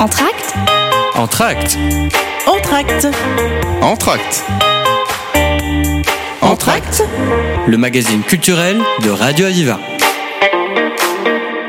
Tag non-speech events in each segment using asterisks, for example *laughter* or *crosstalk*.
Entracte Entracte. Entracte. Entracte. Entracte. Le magazine culturel de Radio Aviva.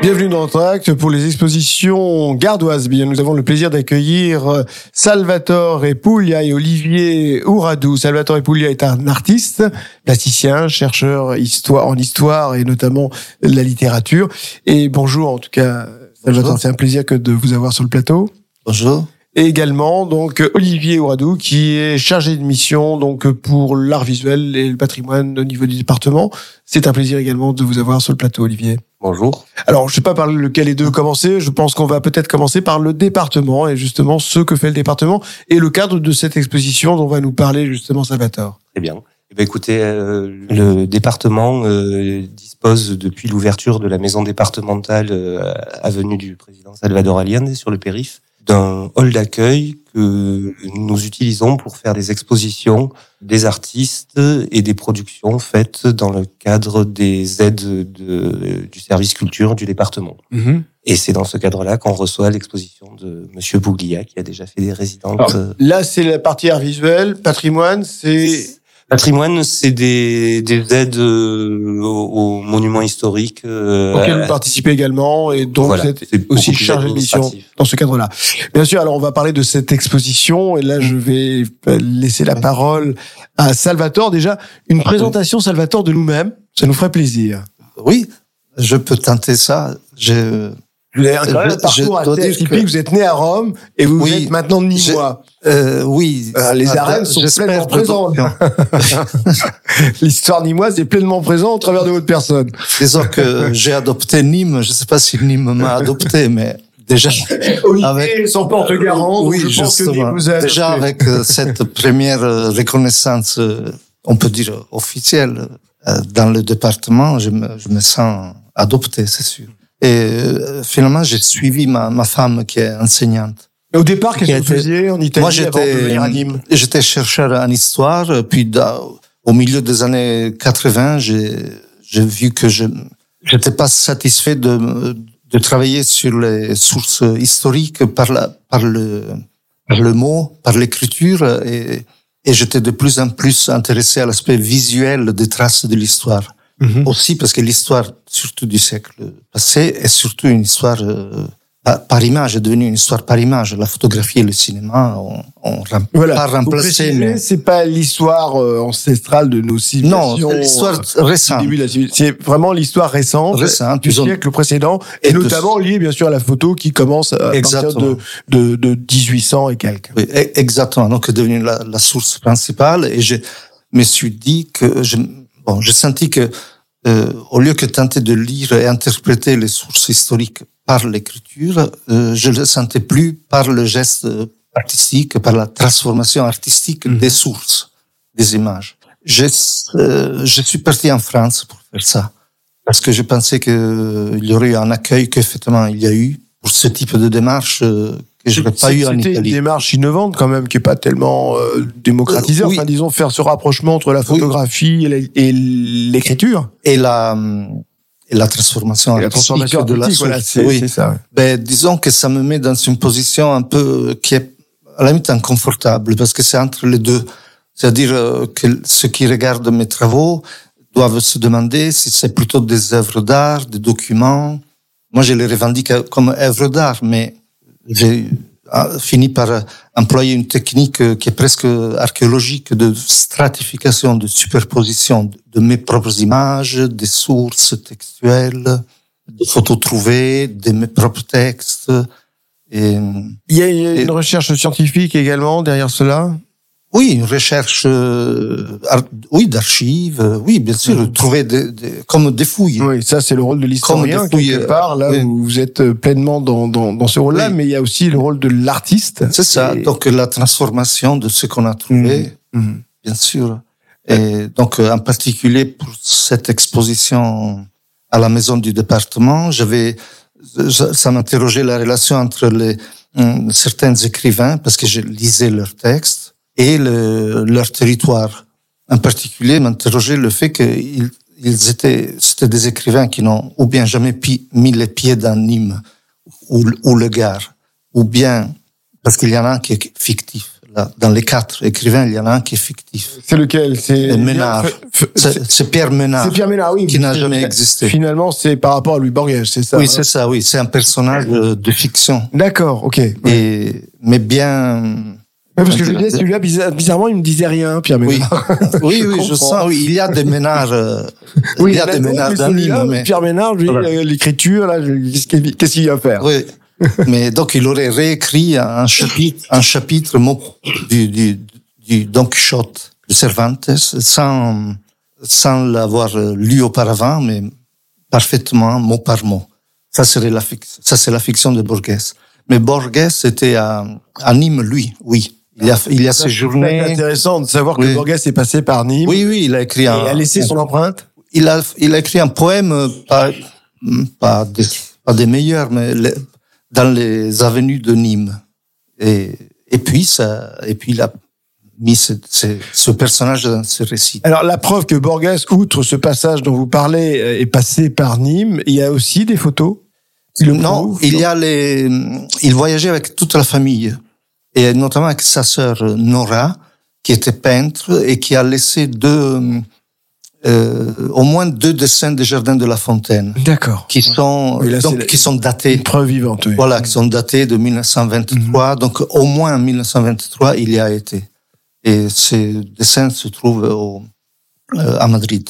Bienvenue dans Entracte pour les expositions gardoises. Bien, nous avons le plaisir d'accueillir euh, Salvatore Puglia et Olivier Ouradou. Salvatore Puglia est un artiste, plasticien, chercheur histoire, en histoire et notamment la littérature. Et bonjour en tout cas, Salvatore, c'est un plaisir que de vous avoir sur le plateau. Bonjour. Et également donc Olivier Ouradou qui est chargé de mission donc pour l'art visuel et le patrimoine au niveau du département. C'est un plaisir également de vous avoir sur le plateau, Olivier. Bonjour. Alors, je sais pas par lequel des deux commencer. Je pense qu'on va peut-être commencer par le département et justement ce que fait le département et le cadre de cette exposition dont va nous parler justement Salvatore. Très bien. Eh bien, écoutez, euh, le département euh, dispose depuis l'ouverture de la maison départementale euh, avenue du président Salvador Allende sur le périph d'un hall d'accueil que nous utilisons pour faire des expositions des artistes et des productions faites dans le cadre des aides de, du service culture du département. Et c'est dans ce cadre-là qu'on reçoit l'exposition de Monsieur Bouglia, qui a déjà fait des résidentes. Alors, là, c'est la partie art visuel, patrimoine, c'est Patrimoine, c'est des, des aides euh, aux, aux monuments historiques. Euh, auquel vous participez également et donc voilà, vous êtes aussi chargé de mission dans ce cadre-là. Bien sûr, alors on va parler de cette exposition et là je vais laisser la parole à Salvatore. Déjà, une présentation Salvatore de nous-mêmes, ça nous ferait plaisir. Oui, je peux tenter ça. Je, Vous avez quand même un parcours assez que- Vous êtes né à Rome et vous Oui, êtes maintenant de Nîmois. euh, oui. Euh, les arènes sont pleinement présentes. *laughs* L'histoire nîmoise est pleinement présente au travers de votre personne. Disons que j'ai adopté Nîmes. Je ne sais pas si Nîmes m'a *laughs* adopté, mais déjà, Olivier, Avec- son porte-garant, oui, je pense que justement. Vous a Déjà avec euh, cette première reconnaissance, on peut dire officielle, dans le département, je me, je me sens adopté, c'est sûr. Et euh, finalement, j'ai suivi ma, ma femme qui est enseignante. Et Au départ, qu'est-ce que vous faisiez en Italie Moi, j'étais, Nîmes j'étais chercheur en histoire, puis dans- au milieu des années 80, j'ai, j'ai vu que je j'étais pas satisfait de, de travailler sur les sources historiques par la, par le, par le mot, par l'écriture, et, et j'étais de plus en plus intéressé à l'aspect visuel des traces de l'histoire. Mhm. Aussi parce que l'histoire, surtout du siècle passé, est surtout une histoire euh, par, par image, est devenue une histoire par image. La photographie et le cinéma ont, ont rem- Voilà. pas remplacé, mais c'est pas l'histoire euh, ancestrale de nos non, civilisations. c'est l'histoire euh, récente. C'est vraiment l'histoire récente, Récente, du ont- siècle précédent, et, Et de- notamment liée bien sûr à la photo qui commence à partir Exactement. de, de, de 1800 et quelques. Oui, e- exactement. Donc, est devenue la, la source principale. Et je me suis dit que, je, bon, j'ai senti que, euh, au lieu que tenter de lire et interpréter les sources historiques par l'écriture, euh, je le sentais plus par le geste euh, artistique, par la transformation artistique Mhm. des sources, des images. Je, euh, je suis parti en France pour faire ça. Parce que je pensais qu'il y aurait eu un accueil qu'effectivement il y a eu pour ce type de démarche euh, que je n'aurais pas eu en C'était une Italie. démarche innovante quand même qui est pas tellement euh, démocratisée. Euh, oui. Enfin, disons faire ce rapprochement entre la photographie et l'écriture. et la, et la transformation Et la transformation de la voilà, oui. c'est ça. ouais. Ben, disons que ça me met dans une position un peu qui est à la limite inconfortable parce que c'est entre les deux. C'est-à-dire euh, que ceux qui regardent mes travaux doivent se demander si c'est plutôt des œuvres d'art, des documents. Moi, je les revendique comme œuvres d'art, mais j'ai euh, fini par employer une technique euh, qui est presque archéologique de stratification, de superposition de- mes propres images, des sources textuelles, des photos trouvées, de mes propres textes. Et, Il y a, Et- une recherche scientifique également derrière cela? Oui, une recherche, euh, oui, d'archives, euh, oui, bien sûr, Mhm. trouver des, des- comme des fouilles. Oui, ça c'est le rôle de l'historien quelque euh, part. Là oui. où vous êtes pleinement dans, dans, dans ce rôle-là, Oui. mais il y a aussi le rôle de l'artiste. C'est ça. Et- Donc la transformation de ce qu'on a trouvé, Mhm. bien sûr. Et donc en particulier pour cette exposition à la maison du département, j'avais ça m'interrogeait la relation entre les certains écrivains parce que je lisais leurs textes et le, leur territoire. En particulier, m'interrogeait le fait qu'ils ils étaient c'était des écrivains qui n'ont ou bien jamais pi- mis les pieds dans Nîmes ou, ou le Gard ou bien parce qu'il y en a un qui est fictif. Là, dans les quatre écrivains, il y en a un qui est fictif. C'est lequel? C'est Ménard. C'est Pierre Ménard. C'est Pierre Ménard, oui. Qui n'a jamais existé. Finalement, c'est par rapport à Louis Borges, c'est ça Oui, hein? c'est ça, oui. C'est un personnage de, de fiction. D'accord, ok. Et, mais bien, parce que je disais, celui-là, bizarre- bizarrement, il me disait rien, Pierre. Ménard. oui, *laughs* *laughs* oui, je, sens, oui. Il y a des ménages, euh, Oui, il y a des ménages livre, mais. Pierre Ménard, lui, Voilà. euh, l'écriture, là, qu'est-ce qu'il vient faire Oui. *laughs* Mais donc, il aurait réécrit un chapitre, un chapitre mot du, du, du Don Quichotte de Cervantes sans, sans l'avoir lu auparavant, mais parfaitement, mot par mot. Ça serait la fiction. Ça, c'est la fiction de Borges. Mais Borges était à, à Nîmes, lui, oui. Il a, il a C'est séjourné. intéressant de savoir que. Borges est passé par Nîmes Oui, oui, il a écrit un. a laissé son empreinte. il a, il a écrit un poème, euh, pas, pas, des, pas des meilleurs, mais les- dans les avenues de Nîmes. Et, et puis, ça, et puis il a mis ce, ce, ce personnage dans ce récit. Alors, la preuve que Borges, outre ce passage dont vous parlez, euh, est passé par Nîmes, il y a aussi des photos? Non, il y a les, il voyageait avec toute la famille et notamment avec sa sœur Nora, qui était peintre et qui a laissé deux, euh, au moins deux dessins des jardins de la Fontaine, D'accord. qui sont, Oui, là, c'est donc, la- qui sont datés. Une preuve vivante, oui. Voilà, qui sont datés de 1923. Mhm. Donc, au moins en 1923, il y a été. Et ces dessins se trouvent au, euh, à Madrid.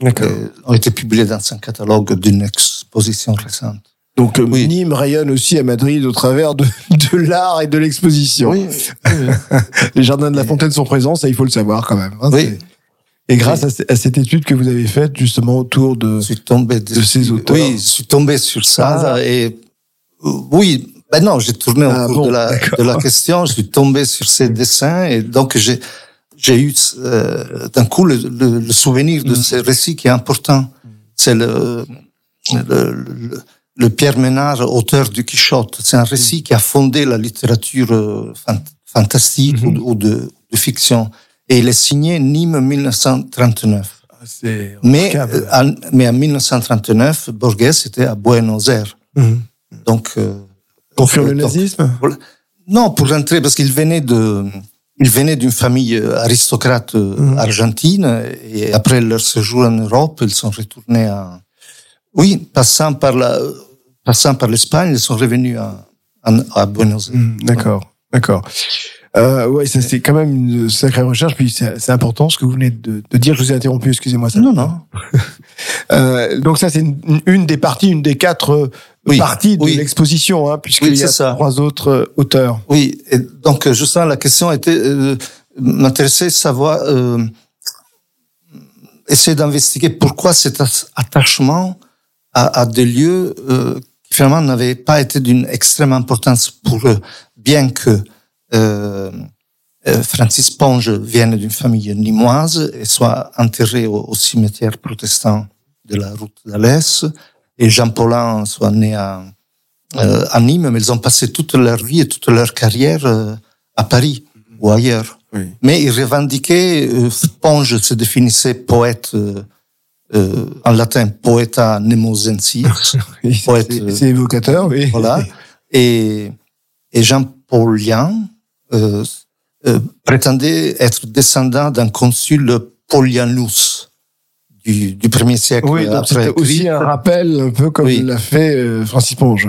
D'accord. Euh, ont été publiés dans un catalogue d'une exposition récente. Donc, euh, oui. Nîmes rayonne aussi à Madrid au travers de, *laughs* de l'art et de l'exposition. *laughs* Les jardins de la Fontaine sont présents, ça, il faut le savoir quand même. hein, Oui. Et grâce à, ce- à cette étude que vous avez faite, justement, autour de... Je suis tombé De ces auteurs. Oui, je suis tombé sur ça et euh, oui, ben non, j'ai tourné Ah, au cours bon, de, la, d'accord. de la question, je suis tombé sur ces dessins et donc j'ai j'ai eu euh, d'un coup le, le- le souvenir Mm. de ce récit qui est important. C'est le, le, le, Pierre Ménard, auteur du Quichotte. C'est un récit qui a fondé la littérature euh, fan- fantastique Mhm. ou, ou de, de fiction. Et il est signé Nîmes 1939. C'est Mais, euh, en, mais en 1939, Borges était à Buenos Aires. Mhm. Donc, euh, Pour fuir le nazisme? non, pour rentrer, parce qu'il venait de, il venait d'une famille euh, aristocrate Mhm. argentine, et après leur séjour en Europe, ils sont retournés à, oui, passant par la, passant par l'Espagne, ils sont revenus à, à, à Buenos Aires. Mhm, D'accord, d'accord. Euh, ouais, ça c'est quand même une sacrée recherche. Puis c'est c'est important ce que vous venez de, de dire. Je vous ai interrompu. Excusez-moi. Ça. Non, non. *laughs* Euh, donc ça c'est une, une des parties, une des quatre euh, Oui, parties de oui. l'exposition, hein, puisqu'il Oui, y a ça. trois autres euh, auteurs. Oui, et donc euh, justement la question était euh, m'intéressait savoir euh, essayer d'investiguer pourquoi cet attachement à, à des lieux euh, qui finalement n'avaient pas été d'une extrême importance pour eux, bien que euh, euh, Francis Ponge vienne d'une famille nimoise et soit enterré au, au cimetière protestant de la route d'Alès, et Jean Paulin soit né à, euh, à Nîmes, mais ils ont passé toute leur vie et toute leur carrière euh, à Paris ou ailleurs. Oui. Mais ils revendiquaient, euh, Ponge se définissait poète euh, en latin, poeta nemosensis, *laughs* Poète, C'est euh, c'est évocateur, oui. voilà. Et, et Jean Paulien euh, euh, prétendait être descendant d'un consul Paulianus du, du premier siècle Oui, c'était aussi un rappel, un peu comme Oui. l'a fait euh, Francis Ponge.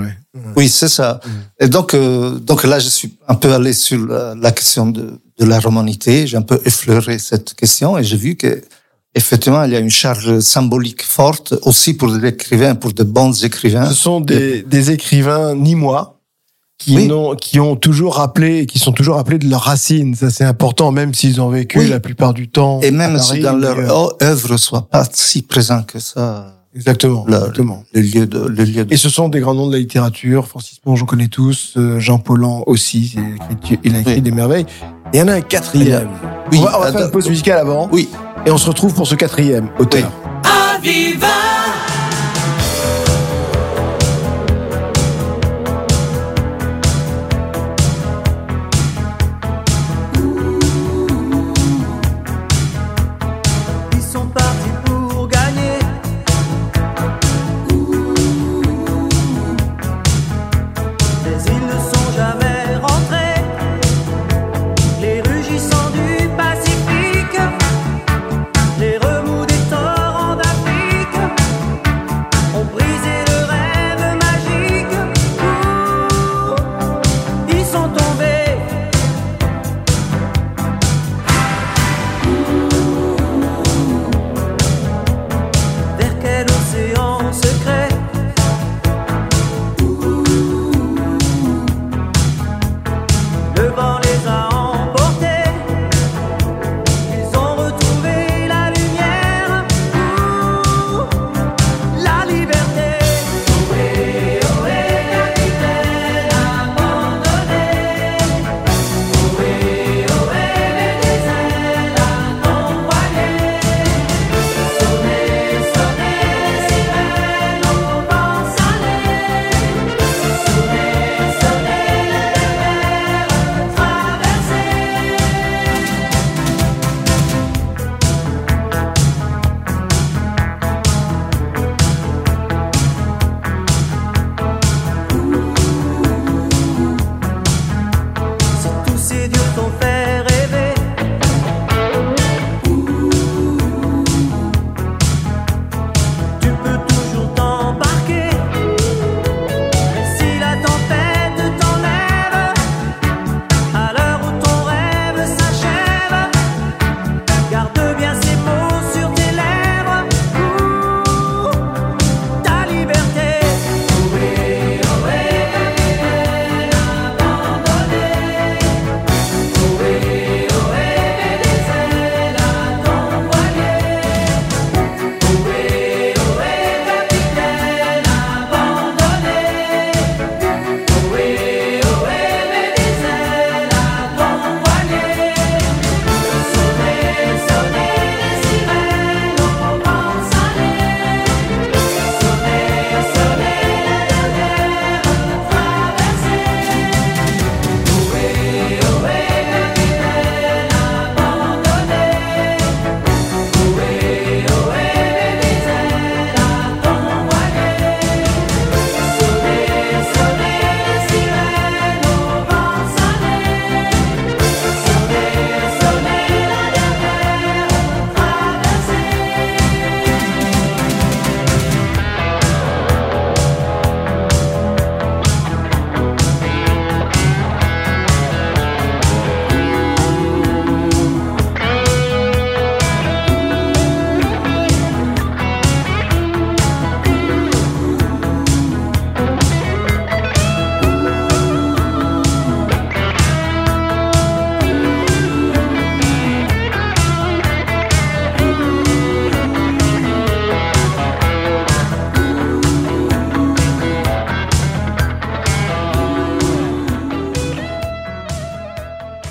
Oui, c'est ça. Et donc, donc là, je suis un peu allé sur la, la question de, de la romanité. J'ai un peu effleuré cette question et j'ai vu que effectivement, il y a une charge symbolique forte aussi pour des écrivains, pour de bons écrivains. Ce sont des, des écrivains nîmois qui, Oui. n'ont- qui ont toujours rappelé, qui sont toujours rappelés de leurs racines. Ça, c'est important, même s'ils ont vécu Oui. la plupart du temps. Et même si dans leur o- œuvre soit pas si présent que ça, Exactement. le, exactement. le lieu de, le lieu de Et ce sont des grands noms de la littérature. Francis Ponge, on connaît tous. Euh, Jean Paulhan aussi. Il a écrit, il a écrit Oui. des merveilles. Et il y en a un quatrième. Oui, on va, on va faire une pause musicale avant. Oui. Et on se retrouve pour ce quatrième. Aviva!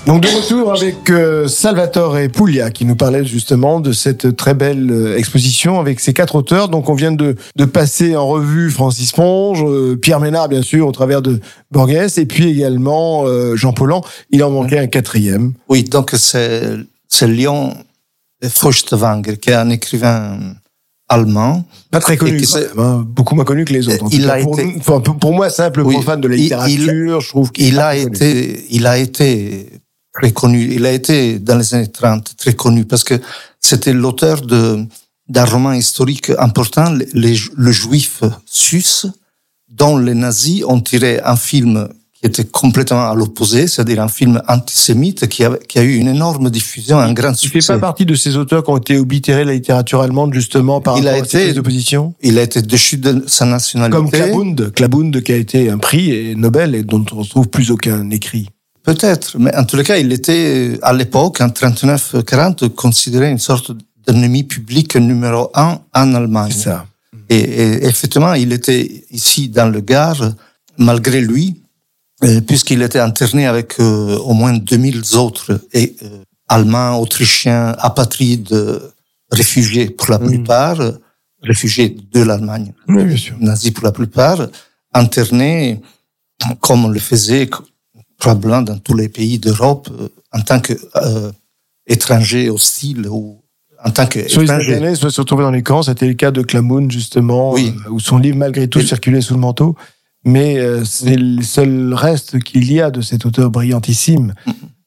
Donc de retour avec euh, Salvatore et Puglia qui nous parlait justement de cette très belle euh, exposition avec ces quatre auteurs. Donc on vient de, de passer en revue Francis Ponge, euh, Pierre Ménard bien sûr au travers de Borges et puis également euh, Jean Paulhan. Il en manquait un quatrième. Oui, donc c'est c'est Léon Feuchtwanger, qui est un écrivain allemand. Pas très connu, hein. beaucoup moins connu que les autres. Il a pour, été- pour- pour moi, simple Oui. profane de la il- littérature, je trouve qu'il Il a connu. été, il a été très connu. Il a été dans les années 30 très connu parce que c'était l'auteur de d'un roman historique important, les- le Juif suisse, dont les nazis ont tiré un film qui était complètement à l'opposé, c'est-à-dire un film antisémite qui a, qui a eu une énorme diffusion, un grand Il fait succès. pas partie de ces auteurs qui ont été oblitérés de la littérature allemande justement par Il a rapport à été- ces oppositions Il a été déchu de sa nationalité. Comme Klabund, Klabund qui a été un prix et Nobel et dont on ne trouve plus aucun écrit. Peut-être, mais en tous les cas, il était à l'époque, en 39-40, considéré une sorte d'ennemi public numéro un en Allemagne. Ça. Et, et effectivement, il était ici dans le Gard, malgré lui, euh, puisqu'il était interné avec euh, au moins 2000 autres et, euh, Allemands, Autrichiens, apatrides, réfugiés pour la Mhm. plupart, réfugiés de l'Allemagne, Oui, nazis pour la plupart, internés comme on le faisait dans tous les pays d'Europe euh, en tant que euh, étranger hostile ou en tant que Soit s'étonnaient, soit se retrouvaient dans les camps. C'était le cas de Klabund, justement, Oui. euh, où son livre, malgré tout, Et- circulait sous le manteau. Mais euh, c'est le seul reste qu'il y a de cet auteur brillantissime.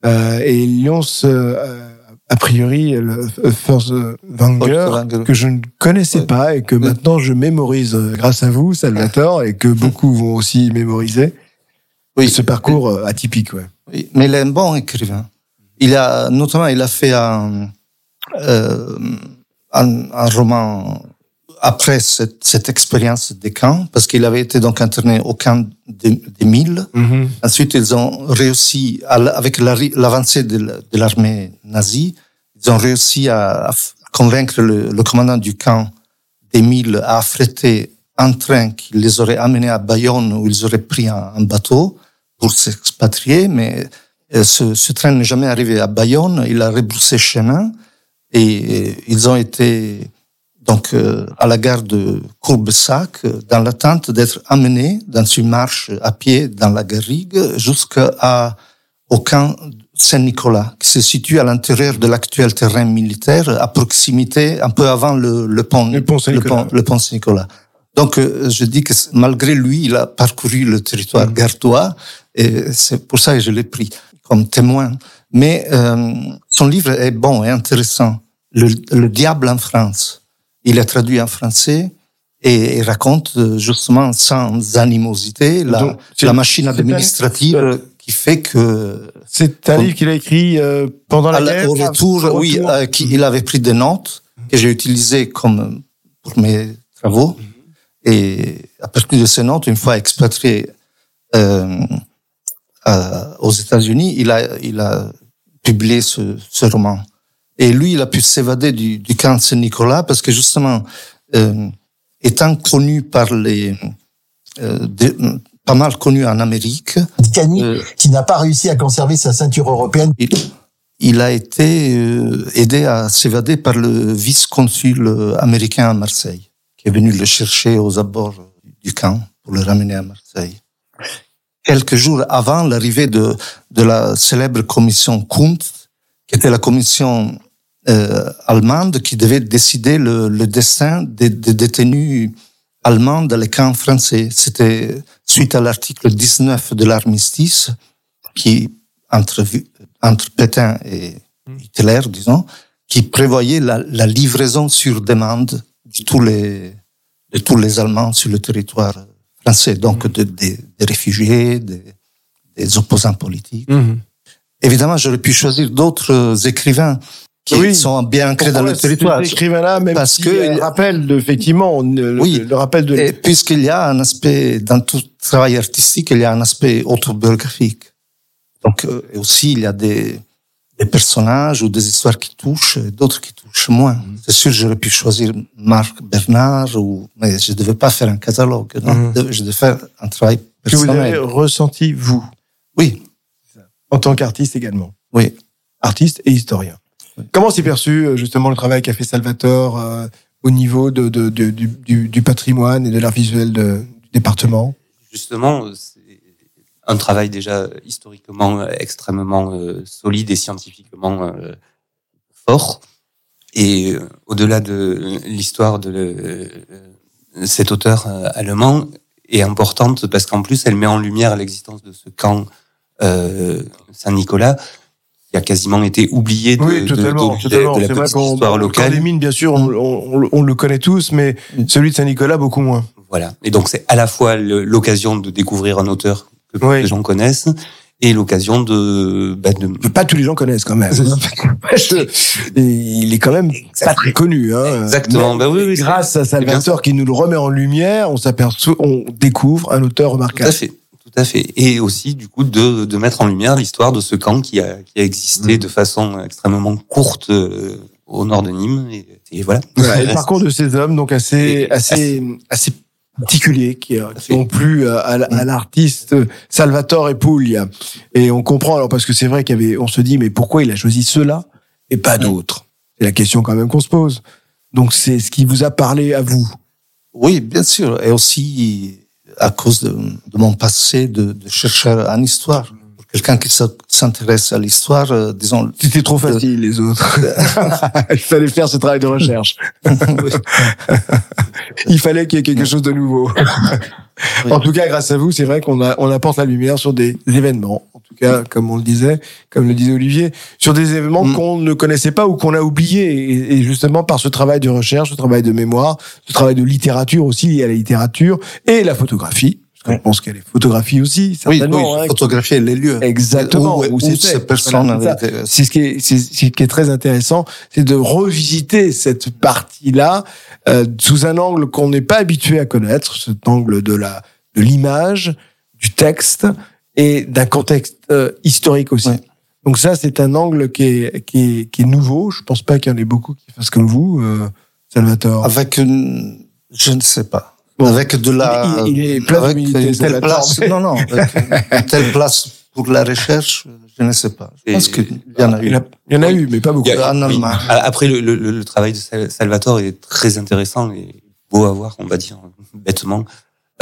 Euh, et Lyons, euh, a priori, le Feuchtwanger. que je ne connaissais Ouais. pas et que Ouais. maintenant je mémorise grâce à vous, Salvatore, et que beaucoup vont aussi mémoriser. Oui. Ce parcours euh, atypique, ouais. Oui, mais il est un bon écrivain. Il a, notamment, il a fait un, euh, un, un roman après cette, cette expérience des camps, parce qu'il avait été donc interné au camp des, des Mille. Ensuite, ils ont réussi, à avec l'avancée de l'armée nazie, ils ont réussi à, convaincre le, le commandant du camp des Mille à affréter un train qui les aurait amenés à Bayonne, où ils auraient pris un, un bateau pour s'expatrier, mais euh, ce, ce train n'est jamais arrivé à Bayonne, il a rebroussé chemin, et euh, ils ont été donc euh, à la gare de Courbessac euh, dans l'attente d'être amenés dans une marche à pied dans la garrigue jusqu'à au camp Saint-Nicolas, qui se situe à l'intérieur de l'actuel terrain militaire, à proximité, un peu avant le, le pont, Le pont Saint-Nicolas. Donc, euh, je dis que malgré lui, il a parcouru le territoire gardois, et c'est pour ça que je l'ai pris comme témoin. Mais euh, son livre est bon et intéressant. Le, le diable en France. Il est traduit en français et, raconte euh, justement sans animosité la, Donc, c'est- la machine un- administrative qui fait que C'est un livre qu'il a écrit euh, pendant la à guerre. au retour, au oui, retour. euh, qui- il avait pris des notes que j'ai utilisées comme pour mes travaux. Et à partir de ces notes, une fois expatrié euh, à- aux États-Unis, il a, il a publié ce, ce roman. Et lui, il a pu s'évader du, du camp Saint-Nicolas parce que justement, euh, étant connu par les, euh, des- pas mal connu en Amérique, Cani, euh, qui n'a pas réussi à conserver sa ceinture européenne. il, il a été euh, aidé à s'évader par le vice-consul euh, américain à Marseille, est venu le chercher aux abords du camp pour le ramener à Marseille. Quelques jours avant l'arrivée de, de la célèbre commission Kuntz, qui était la commission euh, allemande qui devait décider le, le destin des, détenus allemands dans les camps français. C'était suite à l'article 19 de l'armistice qui, entre, entre Pétain et Hitler, disons, qui prévoyait la livraison sur demande de tous les, de tous les Allemands sur le territoire français, donc de- de- des réfugiés, des, des opposants politiques. Mhm. Évidemment, j'aurais pu choisir d'autres écrivains qui Oui. sont bien ancrés dans le territoire. Écrivain-là, même Parce si que- il rappelle effectivement, le, Oui. le rappel de Et puisqu'il y a un aspect, dans tout travail artistique, il y a un aspect autobiographique. Donc, euh, aussi, il y a des, des personnages ou des histoires qui touchent, d'autres qui touchent moins. Mhm. C'est sûr, j'aurais pu choisir Marc Bernard, ou, mais je ne devais pas faire un catalogue. Non? Mhm. Je devais faire un travail que vous avez personnel. ressenti, vous, Oui, en tant qu'artiste également. Oui. Artiste et historien. Comment s'est perçu euh, justement le travail qu'a fait Salvatore euh, au niveau de, de- de- du, du- du patrimoine et de l'art visuel de- du département? Justement, c'est un travail déjà historiquement euh, extrêmement euh, solide et scientifiquement euh, fort. Et euh, au-delà de l'histoire de le- euh, cet auteur euh, allemand est importante parce qu'en plus elle met en lumière l'existence de ce camp euh, Saint-Nicolas qui a quasiment été oublié de, Oui, totalement, de- de- totalement. de la vrai petite qu'on histoire Quand locale. les mines, bien sûr, on, on- on- on le connaît tous, mais Mm. celui de Saint-Nicolas, beaucoup moins. Voilà. Et donc c'est à la fois l'occasion de découvrir un auteur que Oui. de gens connaissent et l'occasion de, bah, de Pas tous les gens connaissent quand même. Et *laughs* il est quand même pas très connu. Hein. Exactement. Mais Bah oui, oui, grâce à Salvatore qui nous le remet en lumière, on s'aperçoit, on découvre un auteur Tout à remarquable. fait. Tout à fait. Et aussi, du coup, de, de mettre en lumière l'histoire de ce camp qui a, qui a existé de façon extrêmement courte euh, au nord de Nîmes. Et, et voilà. Voilà, *laughs* et le parcours de ces hommes, donc assez, assez, assez particulier, qui, euh, ont plu à, à- à l'artiste Salvatore et Puglia. Et on comprend, alors, parce que c'est vrai qu'il y avait, on se dit, mais pourquoi il a choisi ceux-là et pas d'autres? C'est la question quand même qu'on se pose. Donc c'est ce qui vous a parlé à vous. Oui, bien sûr. Et aussi à cause de, de mon passé de, de chercheur en histoire. Quelqu'un qui s'intéresse à l'histoire, euh, disons, C'était trop facile, les autres. *laughs* il fallait faire ce travail de recherche. il fallait qu'il y ait quelque chose de nouveau. En tout cas, grâce à vous, c'est vrai qu'on on apporte la lumière sur des événements. En tout cas, comme on le disait, comme le disait Olivier, sur des événements Mm. qu'on ne connaissait pas ou qu'on a oubliés. Et, et justement, par ce travail de recherche, ce travail de mémoire, ce travail de littérature aussi lié à la littérature et la photographie. Qu'on pense a les photographies aussi, oui, certainement. oui, hein, photographier les lieux. Exactement. Où, où où c'était. ces personnes Voilà, c'est ce qui est, c'est ce qui est très intéressant, c'est de revisiter cette partie-là euh, sous un angle qu'on n'est pas habitué à connaître, cet angle de la de l'image, du texte et d'un contexte euh, historique aussi. Ouais. Donc ça, c'est un angle qui est, qui est qui est nouveau. Je pense pas qu'il y en ait beaucoup qui fassent comme vous, euh, Salvatore. Avec une, je ne sais pas. Bon. Avec de la, Il- il est plein avec d'humilité, une telle place, non, non, avec *laughs* une telle place pour la recherche, je ne sais pas. Je pense qu'il y en a il, eu. y en a- il y en a eu, mais pas beaucoup. Il y a- En oui. Allemagne. A- Après, le, le, le travail de Sal- Salvatore est très intéressant et beau à voir, on va dire bêtement,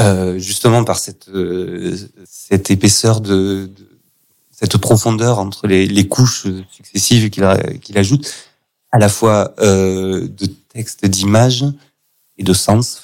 euh, justement par cette euh, cette épaisseur de, de- cette profondeur entre les, les couches successives qu'il qu'il ajoute, à la fois euh, de texte, d'image et de sens.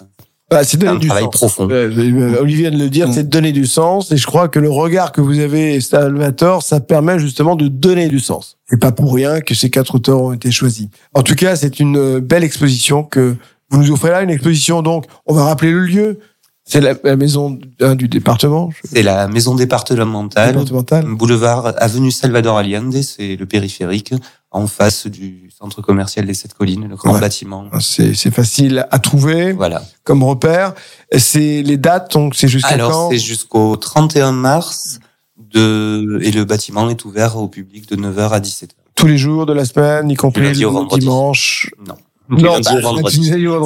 Bah, c'est donner un du travail sens. profond. Euh, Olivier vient de le dire, Mm. c'est donner du sens. Et je crois que le regard que vous avez, Salvatore, ça permet justement de donner du sens. C'est pas pour rien que ces quatre auteurs ont été choisis. En tout cas, c'est une euh, belle exposition que vous nous offrez là. Une exposition, donc, on va rappeler le lieu. C'est la, la maison hein, du département, je- C'est la maison départementale, départementale. boulevard avenue Salvador Allende, c'est le périphérique, en face du centre commercial des Sept Collines, le grand Ouais. bâtiment. C'est c'est facile à trouver Voilà. comme repère. C'est les dates, donc c'est jusqu'à Alors, quand c'est jusqu'au 31 mars de, et le bâtiment est ouvert au public de 9h à 17h. Tous les jours de la semaine, y compris le dimanche. Non. Non, bah.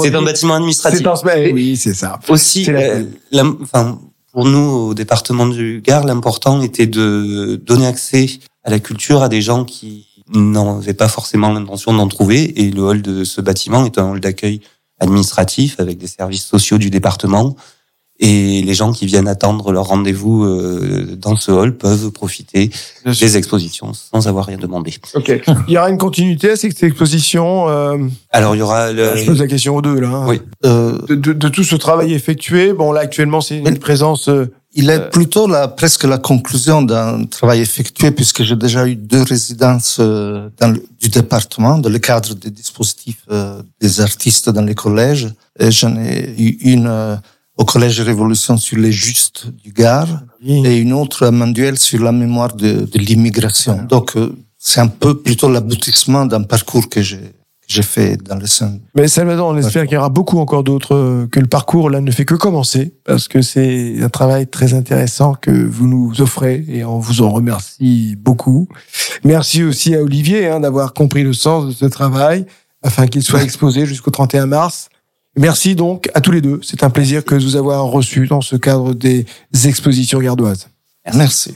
C'est un bâtiment administratif. C'est en semaine. Oui, c'est ça. Aussi, C'est la- euh, la- enfin, pour nous, au département du Gard, l'important était de donner accès à la culture à des gens qui n'avaient pas forcément l'intention d'en trouver. Et le hall de ce bâtiment est un hall d'accueil administratif avec des services sociaux du département. Et les gens qui viennent attendre leur rendez-vous euh, dans ce hall peuvent profiter des expositions sans avoir rien demandé. Ok. Il y aura une continuité à cette exposition. euh, Alors, il y aura le... je pose la question aux deux là. hein. Oui. Euh, De, de- de tout ce travail effectué, bon là actuellement c'est une Mais- présence. Euh, Il Euh, est plutôt la, presque la conclusion d'un travail effectué puisque j'ai déjà eu deux résidences euh, dans le, du département dans le cadre des dispositifs euh, des artistes dans les collèges. Et j'en ai eu une euh, au collège Révolution sur les justes du Gard et une autre à Manduel sur la mémoire de, de l'immigration. Donc euh, c'est un peu plutôt l'aboutissement d'un parcours que j'ai j'ai fait dans le sein. Mais Salvador, on espère qu'il y aura beaucoup encore d'autres, euh, que le parcours là ne fait que commencer, parce que c'est un travail très intéressant que vous nous offrez et on vous en remercie beaucoup. Merci aussi à Olivier hein, d'avoir compris le sens de ce travail afin qu'il soit *laughs* exposé jusqu'au 31 mars. Merci donc à tous les deux. C'est un plaisir que de vous avoir reçus dans ce cadre des expositions gardoises. Merci.